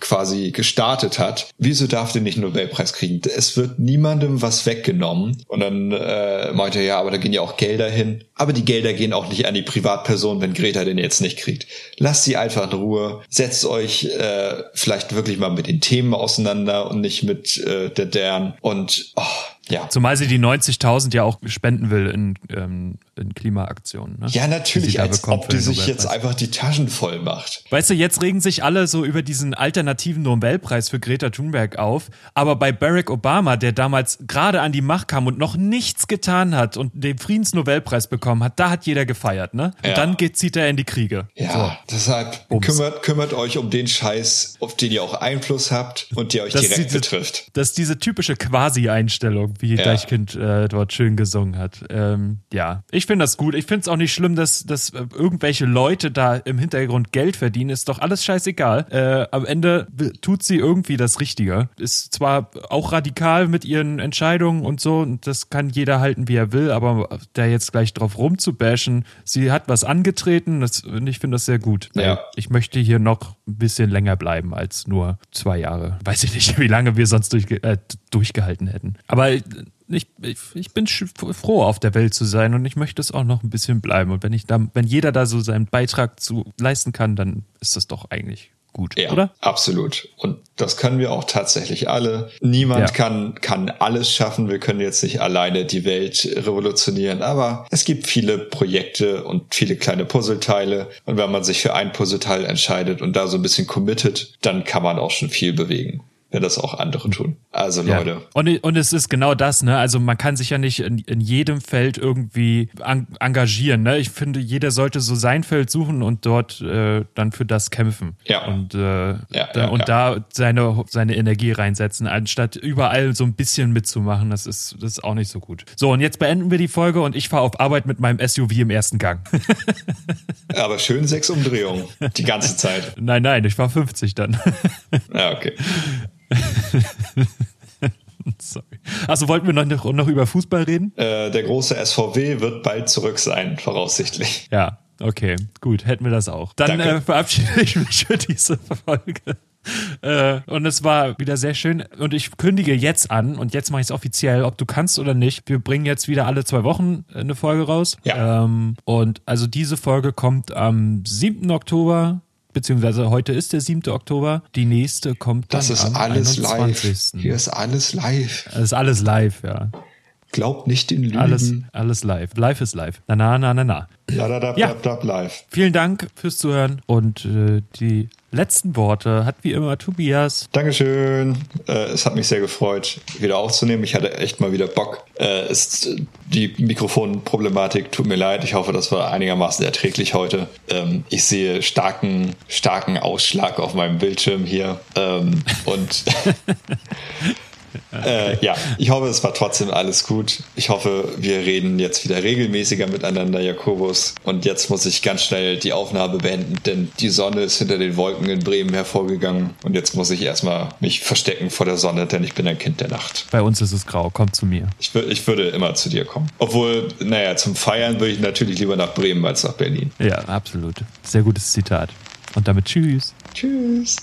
quasi gestartet hat, wieso darf der nicht einen Nobelpreis kriegen? Es wird niemandem was weggenommen. Und dann äh, meinte er, ja, aber da gehen ja auch Gelder hin. Aber die Gelder gehen auch nicht an die Privatperson, wenn Greta den jetzt nicht kriegt. Lasst sie einfach in Ruhe. Setzt euch äh, vielleicht wirklich mal mit den Themen auseinander und nicht mit äh, der deren. Und oh, ja. Zumal sie die 90.000 ja auch spenden will in, ähm, in Klimaaktionen. Ne? Ja, natürlich, als ob die sich jetzt einfach die Taschen voll macht. Weißt du, jetzt regen sich alle so über diesen alternativen Nobelpreis für Greta Thunberg auf. Aber bei Barack Obama, der damals gerade an die Macht kam und noch nichts getan hat und den Friedensnobelpreis bekommen hat, da hat jeder gefeiert, ne? Und Ja. dann geht, zieht er in die Kriege. Ja, deshalb Bums. kümmert, kümmert euch um den Scheiß, auf den ihr auch Einfluss habt und der euch Das direkt diese- betrifft. Das ist diese typische Quasi-Einstellung. wie Ja. Deichkind äh, dort schön gesungen hat. Ähm, ja, ich finde das gut. Ich finde es auch nicht schlimm, dass, dass äh, irgendwelche Leute da im Hintergrund Geld verdienen. Ist doch alles scheißegal. Äh, am Ende tut sie irgendwie das Richtige. Ist zwar auch radikal mit ihren Entscheidungen und so, und das kann jeder halten, wie er will, aber da jetzt gleich drauf rumzubashen, sie hat was angetreten, das, und ich finde das sehr gut. Ja. Ich möchte hier noch ein bisschen länger bleiben als nur zwei Jahre. Weiß ich nicht, wie lange wir sonst durchge äh, durchgehalten hätten. Aber ich, ich, ich bin froh, auf der Welt zu sein und ich möchte es auch noch ein bisschen bleiben. Und wenn ich da, wenn jeder da so seinen Beitrag zu leisten kann, dann ist das doch eigentlich gut, Ja, oder? absolut. Und das können wir auch tatsächlich alle. Niemand Ja. kann, kann alles schaffen. Wir können jetzt nicht alleine die Welt revolutionieren, aber es gibt viele Projekte und viele kleine Puzzleteile. Und wenn man sich für ein Puzzleteil entscheidet und da so ein bisschen committet, dann kann man auch schon viel bewegen, wenn das auch andere tun. Also Leute, Ja. Und, und es ist genau das, ne? Also man kann sich ja nicht in, in jedem Feld irgendwie an, engagieren, ne? Ich finde, jeder sollte so sein Feld suchen und dort äh, dann für das kämpfen. Ja. Und, äh, Ja, da, ja, und ja. da seine, seine Energie reinsetzen, anstatt überall so ein bisschen mitzumachen. Das ist, das ist auch nicht so gut. So, und jetzt beenden wir die Folge und ich fahre auf Arbeit mit meinem SUV im ersten Gang. aber schön sechs Umdrehungen die ganze Zeit. nein, nein, ich fahre 50 dann. Ja, okay. Sorry. Also wollten wir noch, noch über Fußball reden? Äh, der große SVW wird bald zurück sein, voraussichtlich. Ja, okay, gut, hätten wir das auch. Dann äh, verabschiede ich mich für diese Folge. Äh, und es war wieder sehr schön. Und ich kündige jetzt an, und jetzt mache ich es offiziell, ob du kannst oder nicht. Wir bringen jetzt wieder alle zwei Wochen eine Folge raus. Ja. Ähm, und also diese Folge kommt am 7. Oktober, beziehungsweise heute ist der 7. Oktober. Die nächste kommt dann Das ist am alles 21. live. Hier ist alles live. Das ist alles live, ja. Glaubt nicht den Lügen. Alles, alles live. Live ist live. Na, na, na, na, na. Da, da, da, Ja. da, da, live. Vielen Dank fürs Zuhören und äh, die letzten Worte hat wie immer Tobias. Dankeschön. Äh, es hat mich sehr gefreut, wieder aufzunehmen. Ich hatte echt mal wieder Bock. Äh, ist die Mikrofonproblematik tut mir leid. Ich hoffe, das war einigermaßen erträglich heute. Ähm, ich sehe starken, starken Ausschlag auf meinem Bildschirm hier. Ähm, und äh, ja, ich hoffe, es war trotzdem alles gut. Ich hoffe, wir reden jetzt wieder regelmäßiger miteinander, Jakobus. Und jetzt muss ich ganz schnell die Aufnahme beenden, denn die Sonne ist hinter den Wolken in Bremen hervorgegangen. Und jetzt muss ich erstmal mich verstecken vor der Sonne, denn ich bin ein Kind der Nacht. Bei uns ist es grau, kommt zu mir. Ich, ich würde immer zu dir kommen. Obwohl, naja, zum Feiern würde ich natürlich lieber nach Bremen als nach Berlin. Ja, absolut. Sehr gutes Zitat. Und damit tschüss. Tschüss.